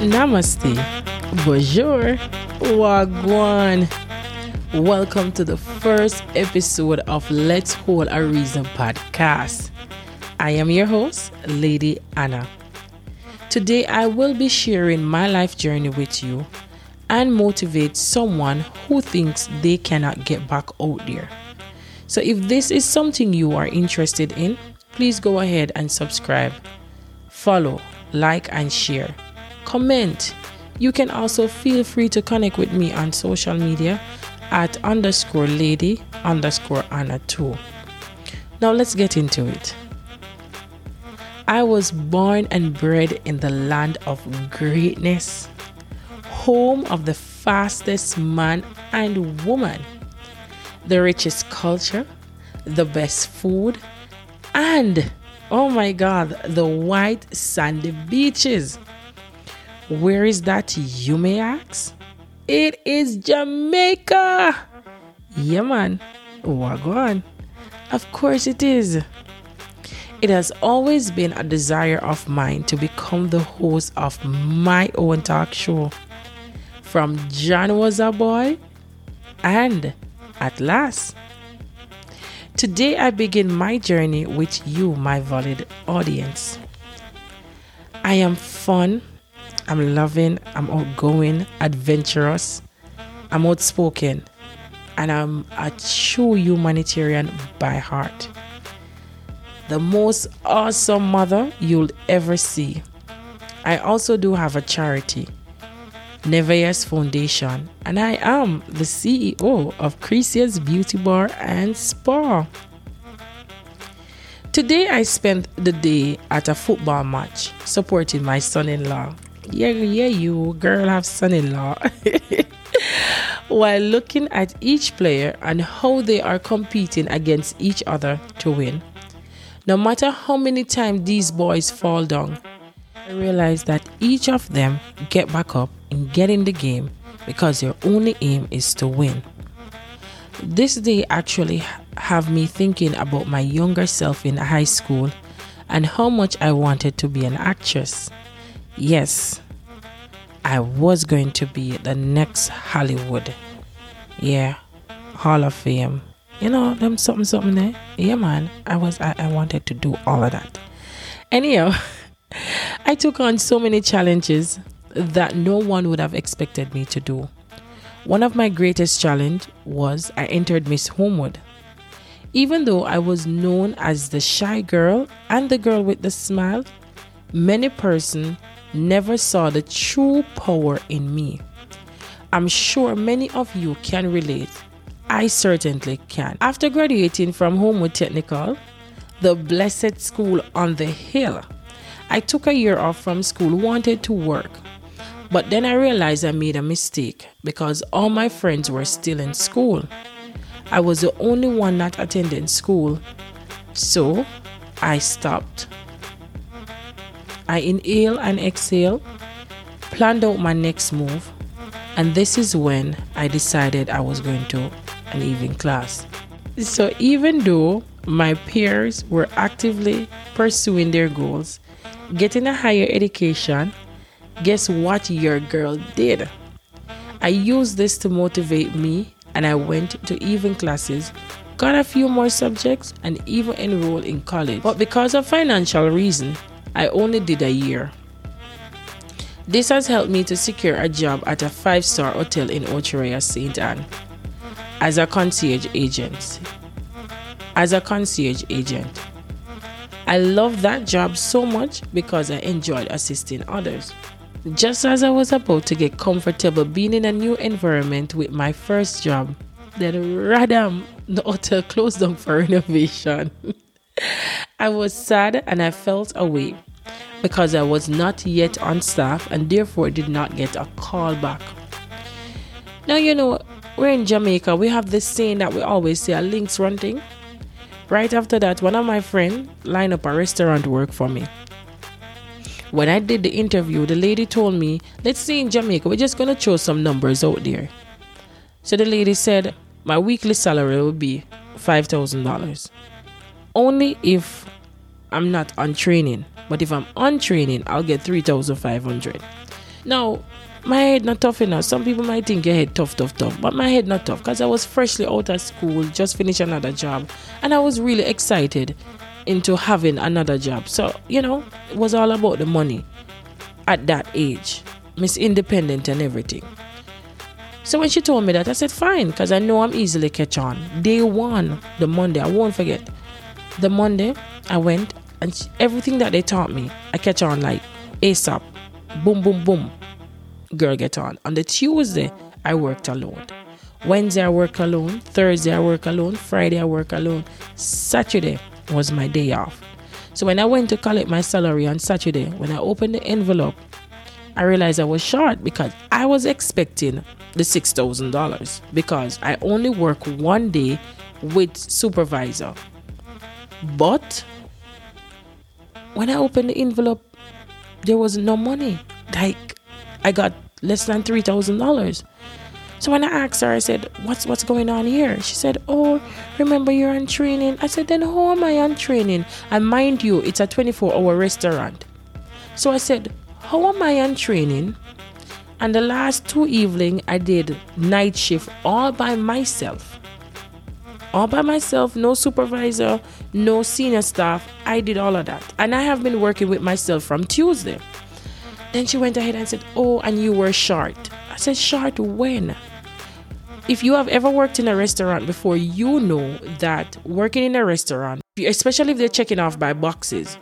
Namaste. Bonjour. Wagwan. Welcome to the first episode of Let's Hold a Reason podcast. I am your host, Lady Anna. Today I will be sharing my life journey with you and motivate someone who thinks they cannot get back out there. So if this is something you are interested in, please go ahead and subscribe, follow, like, and share. Comment. You can also feel free to connect with me on social media at underscore lady underscore Anna too. Now let's get into it. I was born and bred in the land of greatness, home of the fastest man and woman the richest culture, the best food, and oh my god, the white sandy beaches. Where is that, you may ask? It is Jamaica! Yeah, man. Wagwan. Of course it is. It has always been a desire of mine to become the host of my own talk show. From John was a boy and at last. Today, I begin my journey with you, my valid audience. I am fun, I'm loving, I'm outgoing, adventurous, I'm outspoken, and I'm a true humanitarian by heart. The most awesome mother you'll ever see. I also do have a charity Never Foundation, and I am the CEO of Cresia's Beauty Bar and Spa. Today, I spent the day at a football match supporting my son in law. Yeah, yeah, you girl have son in law. While looking at each player and how they are competing against each other to win. No matter how many times these boys fall down, I realize that each of them get back up and get in the game because their only aim is to win. This day actually have me thinking about my younger self in high school and how much I wanted to be an actress. Yes, I was going to be the next Hollywood. Yeah, Hall of Fame. You know, them something something there. Yeah man, I was I, I wanted to do all of that. Anyhow, I took on so many challenges that no one would have expected me to do. One of my greatest challenge was I entered Miss Holmwood. Even though I was known as the shy girl and the girl with the smile, many person never saw the true power in me. I'm sure many of you can relate. I certainly can. After graduating from Holmwood Technical, the blessed school on the hill, I took a year off from school, wanted to work. But then I realized I made a mistake because all my friends were still in school. I was the only one not attending school. So I stopped. I inhale and exhale, planned out my next move, and this is when I decided I was going to an evening class. So even though my peers were actively pursuing their goals, getting a higher education, guess what your girl did? I used this to motivate me and I went to even classes, got a few more subjects, and even enrolled in college. But because of financial reason, I only did a year. This has helped me to secure a job at a five star hotel in Ocho St. Ann as a concierge agent. As a concierge agent. I love that job so much because I enjoyed assisting others. Just as I was about to get comfortable being in a new environment with my first job, then radam, the hotel closed down for renovation. I was sad and I felt away because I was not yet on staff and therefore did not get a call back. Now, you know, we're in Jamaica, we have this saying that we always say, a links running. Right after that, one of my friends lined up a restaurant work for me. When I did the interview, the lady told me, let's see in Jamaica, we're just to throw some numbers out there. So the lady said, my weekly salary will be $5,000. Only if I'm not on training. But if I'm on training, I'll get 3,500. Now, my head not tough enough. Some people might think your head tough, tough, tough, but my head not tough because I was freshly out of school, just finished another job, and I was really excited into having another job. So you know, it was all about the money at that age, Miss Independent and everything. So when she told me that, I said fine because I know I'm easily catch on. Day one, the Monday, I won't forget. The Monday, I went and she, everything that they taught me, I catch on like ASAP, boom, boom, boom girl get on. On the Tuesday, I worked alone. Wednesday, I work alone. Thursday, I work alone. Friday, I work alone. Saturday was my day off. So when I went to collect my salary on Saturday, when I opened the envelope, I realized I was short because I was expecting the $6,000 because I only work one day with supervisor. But when I opened the envelope, there was no money. Like I got less than three thousand dollars. So when I asked her, I said, "What's what's going on here?" She said, "Oh, remember you're on training." I said, "Then how am I on training?" And mind you, it's a 24-hour restaurant. So I said, "How am I on training?" And the last two evening, I did night shift all by myself. All by myself, no supervisor, no senior staff. I did all of that. And I have been working with myself from Tuesday. Then she went ahead and said, Oh, and you were short. I said, Short when? If you have ever worked in a restaurant before, you know that working in a restaurant, especially if they're checking off by boxes,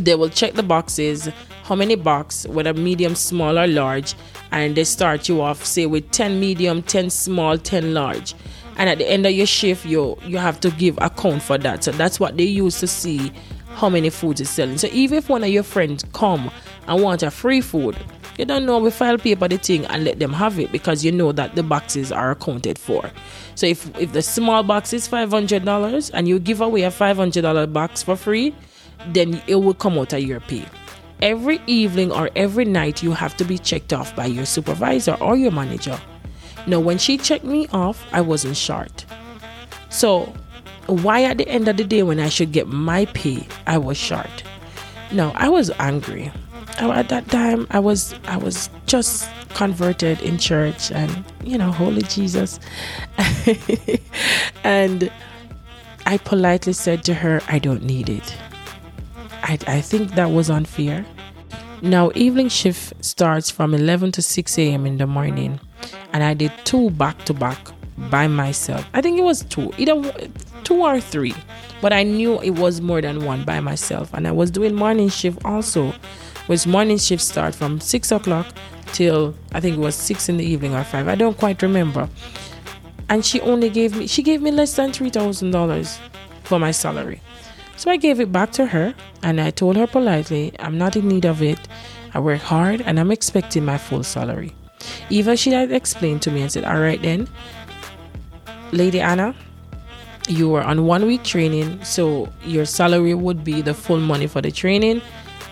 they will check the boxes, how many box, whether medium, small, or large, and they start you off, say, with 10 medium, 10 small, 10 large. And at the end of your shift, you you have to give account for that. So that's what they use to see how many foods is selling. So even if one of your friends come and want a free food, you don't know we file paper the thing and let them have it because you know that the boxes are accounted for. So if if the small box is five hundred dollars and you give away a five hundred dollar box for free, then it will come out of your pay. Every evening or every night you have to be checked off by your supervisor or your manager. Now when she checked me off, I wasn't short. So why at the end of the day when I should get my pay, I was short? No, I was angry Oh, at that time I was I was just converted in church and you know holy Jesus. And I politely said to her I don't need it. I, I think that was unfair. Now evening shift starts from 11 to 6 a.m. in the morning and I did two back to back by myself. I think it was two either two or three but I knew it was more than one by myself and I was doing morning shift also which morning shift start from six o'clock till I think it was six in the evening or five. I don't quite remember. And she only gave me she gave me less than three thousand dollars for my salary. So I gave it back to her and I told her politely, I'm not in need of it. I work hard and I'm expecting my full salary. Eva she had explained to me and said, Alright then, Lady Anna, you were on one week training, so your salary would be the full money for the training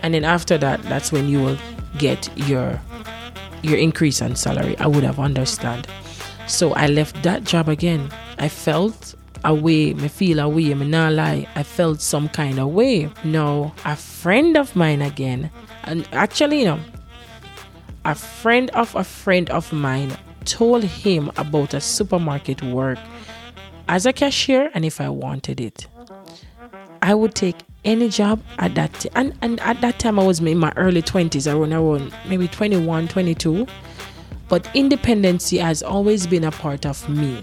and then after that that's when you will get your your increase on salary. I would have understand so i left that job again. I felt away me feel away me not lie. I felt some kind of way. Now a friend of mine again and actually you know a friend of a friend of mine told him about a supermarket work as a cashier and if i wanted it i would take any job at that t- and and at that time I was in my early 20s around around maybe 21 22 but independency has always been a part of me.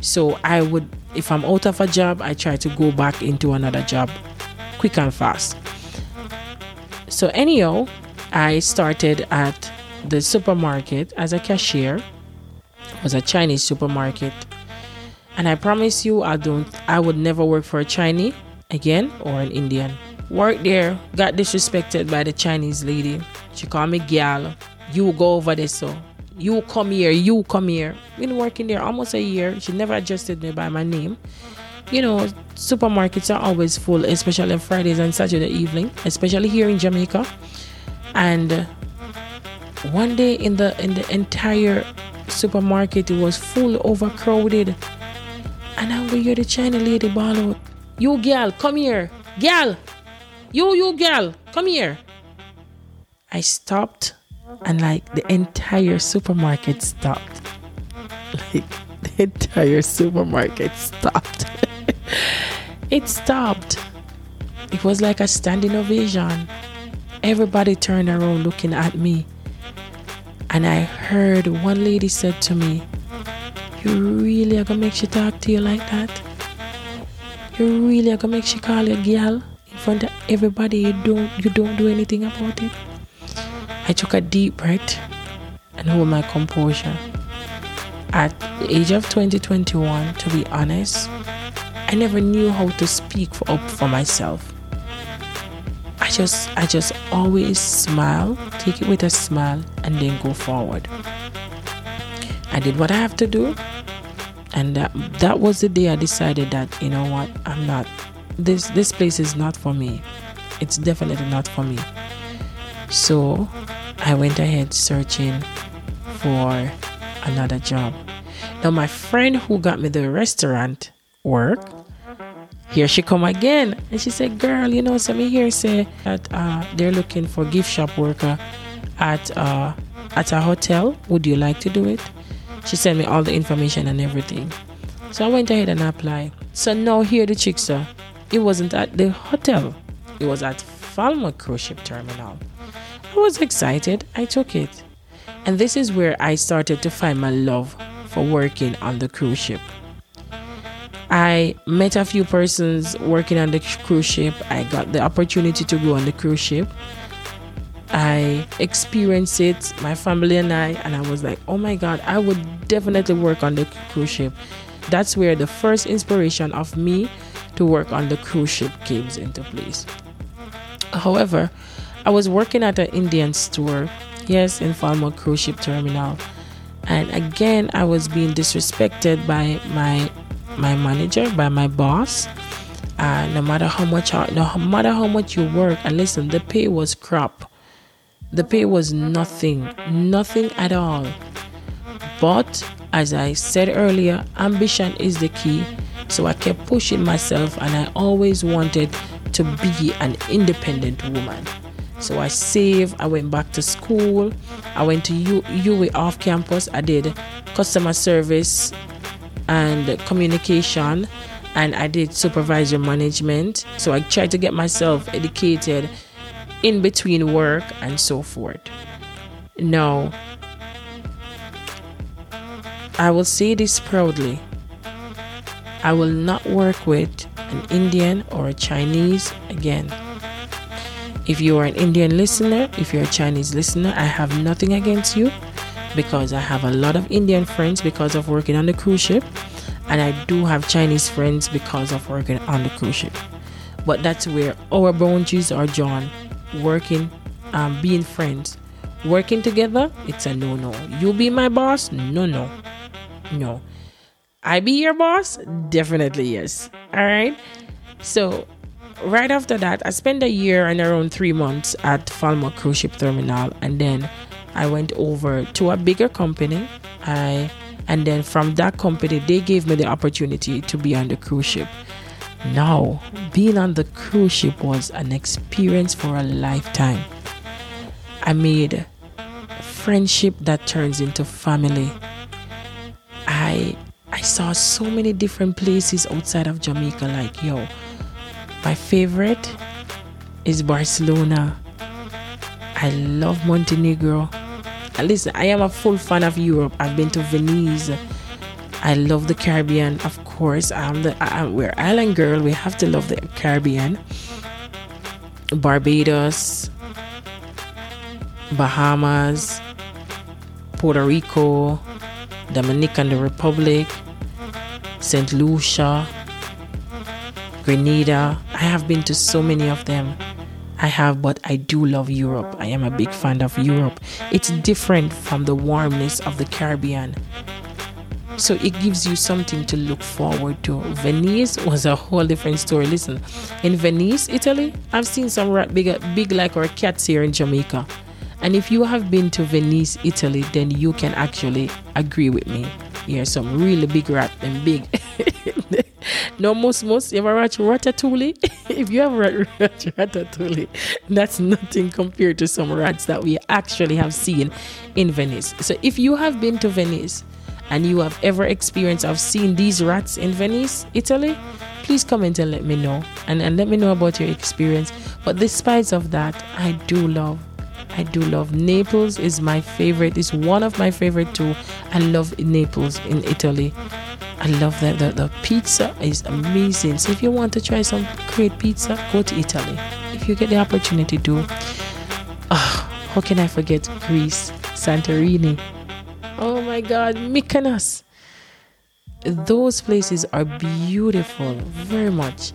So I would if I'm out of a job I try to go back into another job quick and fast. So anyhow I started at the supermarket as a cashier. It was a Chinese supermarket. And I promise you I don't I would never work for a Chinese again or an Indian. Worked there, got disrespected by the Chinese lady. She called me gal. You go over there, so you come here, you come here. Been working there almost a year. She never adjusted me by my name. You know, supermarkets are always full, especially on Fridays and Saturday evening, especially here in Jamaica. And uh, one day in the in the entire supermarket it was full overcrowded. And I will hear the China lady bawl out. You girl, come here. Gal, you, you, gal, come here. I stopped and like the entire supermarket stopped. Like the entire supermarket stopped. it stopped. It was like a standing ovation. Everybody turned around looking at me. And I heard one lady said to me, You really are gonna make she talk to you like that? You really are gonna make she call you girl in front of everybody you don't you don't do anything about it? I took a deep breath and hold my composure. At the age of 2021, to be honest, I never knew how to speak for, up for myself. I just I just always smile, take it with a smile and then go forward. I did what I have to do and that, that was the day I decided that you know what, I'm not this this place is not for me. It's definitely not for me. So I went ahead searching for another job. Now my friend who got me the restaurant work, here she come again, and she said, "Girl, you know, so me here say that uh, they're looking for gift shop worker at uh, at a hotel. Would you like to do it?" She sent me all the information and everything. So I went ahead and applied. So now here the chick, sir. It wasn't at the hotel. It was at Falmouth Cruise Ship Terminal. I was excited. I took it. And this is where I started to find my love for working on the cruise ship. I met a few persons working on the cruise ship. I got the opportunity to go on the cruise ship. I experienced it, my family and I, and I was like, oh my God, I would definitely work on the cruise ship. That's where the first inspiration of me to work on the cruise ship came into place. However, I was working at an Indian store, yes, in Falmouth Cruise Ship Terminal, and again I was being disrespected by my my manager, by my boss. Uh, no matter how much, no matter how much you work, and listen, the pay was crap. The pay was nothing, nothing at all. But as I said earlier, ambition is the key. So I kept pushing myself, and I always wanted to be an independent woman. So I saved, I went back to school, I went to U- UWI off campus, I did customer service and communication, and I did supervisor management. So I tried to get myself educated in between work and so forth. Now, I will say this proudly I will not work with an Indian or a Chinese again. If you are an Indian listener, if you're a Chinese listener, I have nothing against you because I have a lot of Indian friends because of working on the cruise ship, and I do have Chinese friends because of working on the cruise ship. But that's where our boundaries are drawn. Working, um, being friends, working together, it's a no no. You be my boss? No, no, no. I be your boss? Definitely yes. All right. So right after that, I spent a year and around three months at Falmouth Cruise Ship Terminal, and then I went over to a bigger company. I and then from that company, they gave me the opportunity to be on the cruise ship. Now, being on the cruise ship was an experience for a lifetime. I made friendship that turns into family. I I saw so many different places outside of Jamaica like yo my favorite is Barcelona. I love Montenegro. listen, I am a full fan of Europe. I've been to Venice. I love the Caribbean, of course. I'm the I, we're island girl. We have to love the Caribbean. Barbados, Bahamas, Puerto Rico, Dominican Republic, St. Lucia, Grenada. I have been to so many of them. I have, but I do love Europe. I am a big fan of Europe. It's different from the warmness of the Caribbean. So it gives you something to look forward to. Venice was a whole different story. Listen, in Venice, Italy, I've seen some rat big, big like our cats here in Jamaica. And if you have been to Venice, Italy, then you can actually agree with me. Here, some really big rat and big No, most, you ever watch Ratatouille? if you ever watch Ratatouille, that's nothing compared to some rats that we actually have seen in Venice. So if you have been to Venice and you have ever experienced of seeing these rats in Venice, Italy, please comment and let me know and, and let me know about your experience. But despite of that, I do love I do love Naples is my favorite. It's one of my favorite too. I love Naples in Italy. I love that the, the pizza is amazing. So if you want to try some great pizza, go to Italy. If you get the opportunity to. Oh, how can I forget Greece, Santorini? My God, Mykonos. Those places are beautiful, very much.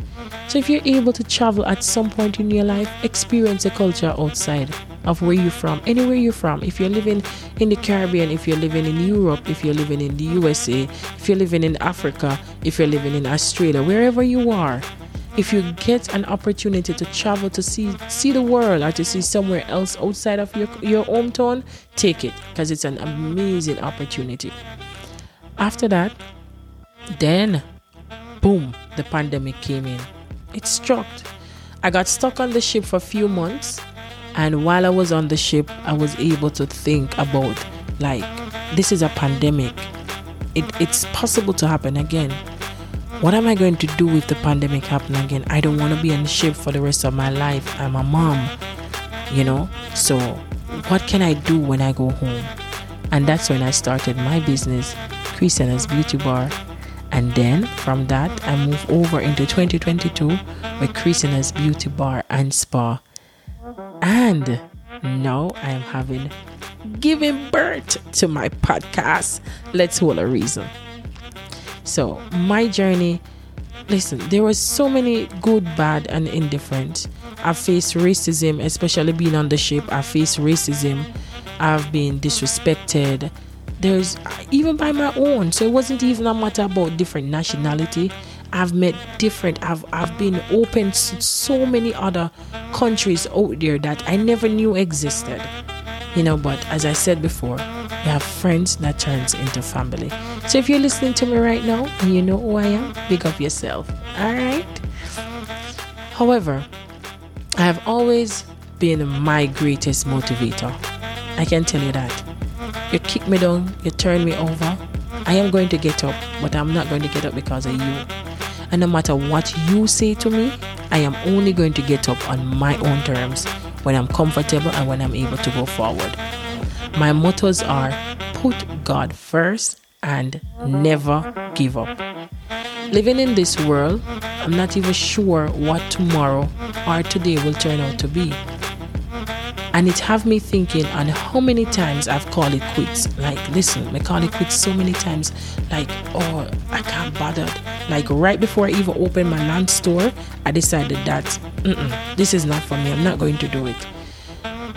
So if you're able to travel at some point in your life, experience a culture outside of where you're from, anywhere you're from. If you're living in the Caribbean, if you're living in Europe, if you're living in the USA, if you're living in Africa, if you're living in Australia, wherever you are, if you get an opportunity to travel to see see the world or to see somewhere else outside of your, your hometown, take it because it's an amazing opportunity. After that, then boom, the pandemic came in. It struck. I got stuck on the ship for a few months and while I was on the ship, I was able to think about like this is a pandemic. It, it's possible to happen again. What am I going to do if the pandemic happen again? I don't want to be the ship for the rest of my life. I'm a mom, you know. So what can I do when I go home? And that's when I started my business, Christiana's Beauty Bar. And then from that, I moved over into 2022 with Christiana's Beauty Bar and Spa. And now I am having giving birth to my podcast. Let's hold a reason. So my journey, listen, there was so many good, bad, and indifferent. I've faced racism, especially being on the ship. I faced racism. I've been disrespected. There's even by my own. So it wasn't even a matter about different nationality. I've met different, I've, I've been open to so many other countries out there that I never knew existed. You know, but as I said before, you have friends that turns into family. So if you're listening to me right now and you know who I am, big up yourself. Alright? However, I have always been my greatest motivator. I can tell you that. You kick me down, you turn me over. I am going to get up, but I'm not going to get up because of you. And no matter what you say to me, I am only going to get up on my own terms when I'm comfortable and when I'm able to go forward. My mottos are put God first and never give up. Living in this world, I'm not even sure what tomorrow or today will turn out to be and it have me thinking on how many times I've called it quits. Like, listen, I call it quits so many times. Like, oh, I can't bother. Like right before I even opened my land store, I decided that this is not for me. I'm not going to do it.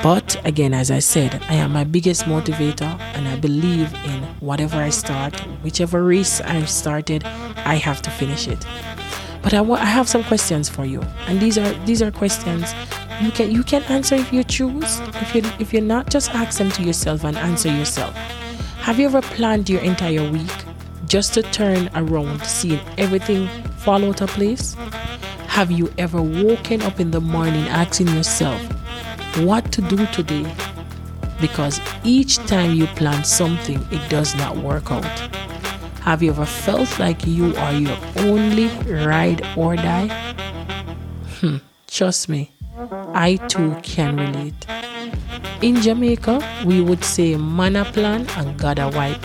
But again, as I said, I am my biggest motivator, and I believe in whatever I start, whichever race I started, I have to finish it. But I, I have some questions for you, and these are these are questions you can you can answer if you choose. If you if you're not, just ask them to yourself and answer yourself. Have you ever planned your entire week just to turn around, seeing everything fall out of place? Have you ever woken up in the morning asking yourself what to do today? Because each time you plan something, it does not work out. Have you ever felt like you are your only ride or die? Hmm, trust me, I too can relate. In Jamaica, we would say mana plan and God a wipe,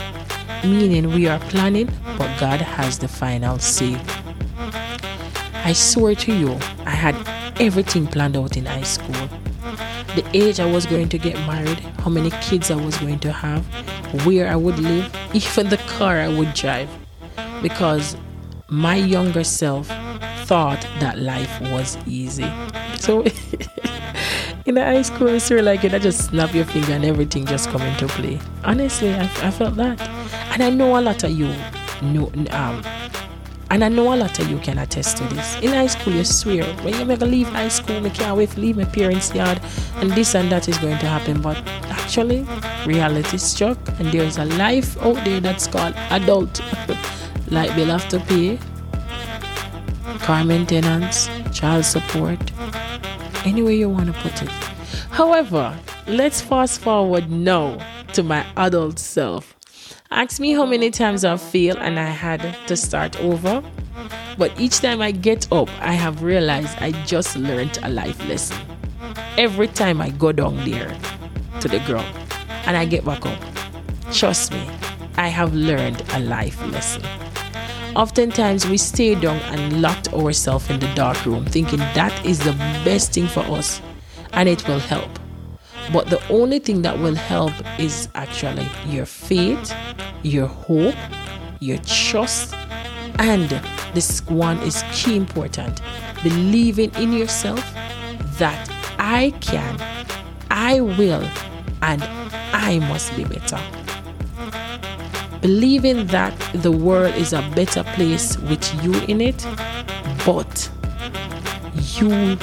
meaning we are planning, but God has the final say. I swear to you, I had everything planned out in high school. The age I was going to get married, how many kids I was going to have, where I would live, even the car I would drive. Because my younger self thought that life was easy. So in the high school, it's really like you know, just snap your finger and everything just come into play. Honestly, I, I felt that, and I know a lot of you know. Um, and I know a lot of you can attest to this. In high school, you swear, when you make a leave high school, I can't wait to leave my parents' yard, and this and that is going to happen. But actually, reality struck, and there's a life out there that's called adult. like bill have to pay, car maintenance, child support, any way you want to put it. However, let's fast forward now to my adult self. Ask me how many times I've failed and I had to start over. But each time I get up, I have realized I just learned a life lesson. Every time I go down there to the ground and I get back up, trust me, I have learned a life lesson. Oftentimes, we stay down and locked ourselves in the dark room, thinking that is the best thing for us and it will help. But the only thing that will help is actually your faith, your hope, your trust, and this one is key important believing in yourself that I can, I will, and I must be better believing that the world is a better place with you in it, but you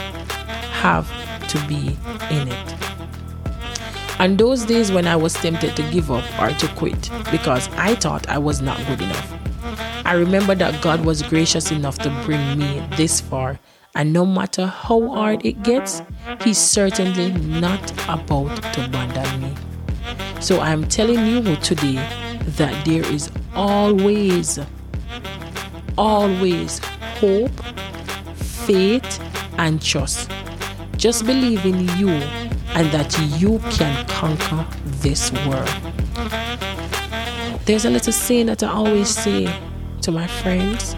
have to be in it. And those days when I was tempted to give up or to quit because I thought I was not good enough, I remember that God was gracious enough to bring me this far. And no matter how hard it gets, He's certainly not about to abandon me. So I'm telling you today that there is always, always hope, faith, and trust. Just believe in you and that you can conquer this world. There's a little saying that I always say to my friends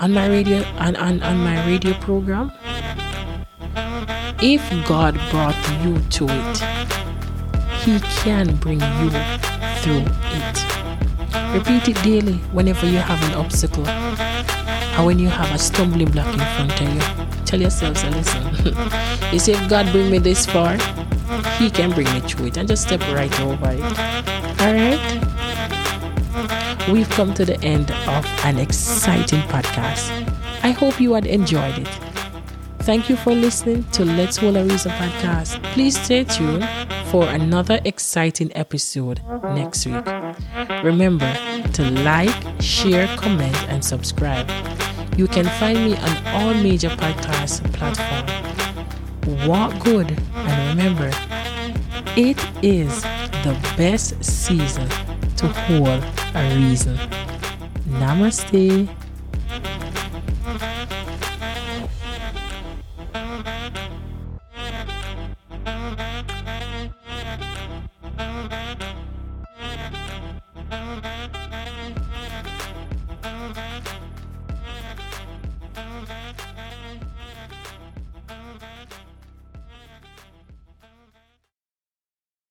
on my radio on, on, on my radio program. If God brought you to it, He can bring you through it. Repeat it daily whenever you have an obstacle or when you have a stumbling block in front of you. Tell yourselves and listen, you see, if God bring me this far, He can bring me through it and just step right over it. Alright? We've come to the end of an exciting podcast. I hope you had enjoyed it. Thank you for listening to Let's Hold a Reason podcast. Please stay tuned for another exciting episode next week. Remember to like, share, comment, and subscribe. You can find me on all major podcast platforms. Walk good and remember, it is the best season to hold a reason. Namaste.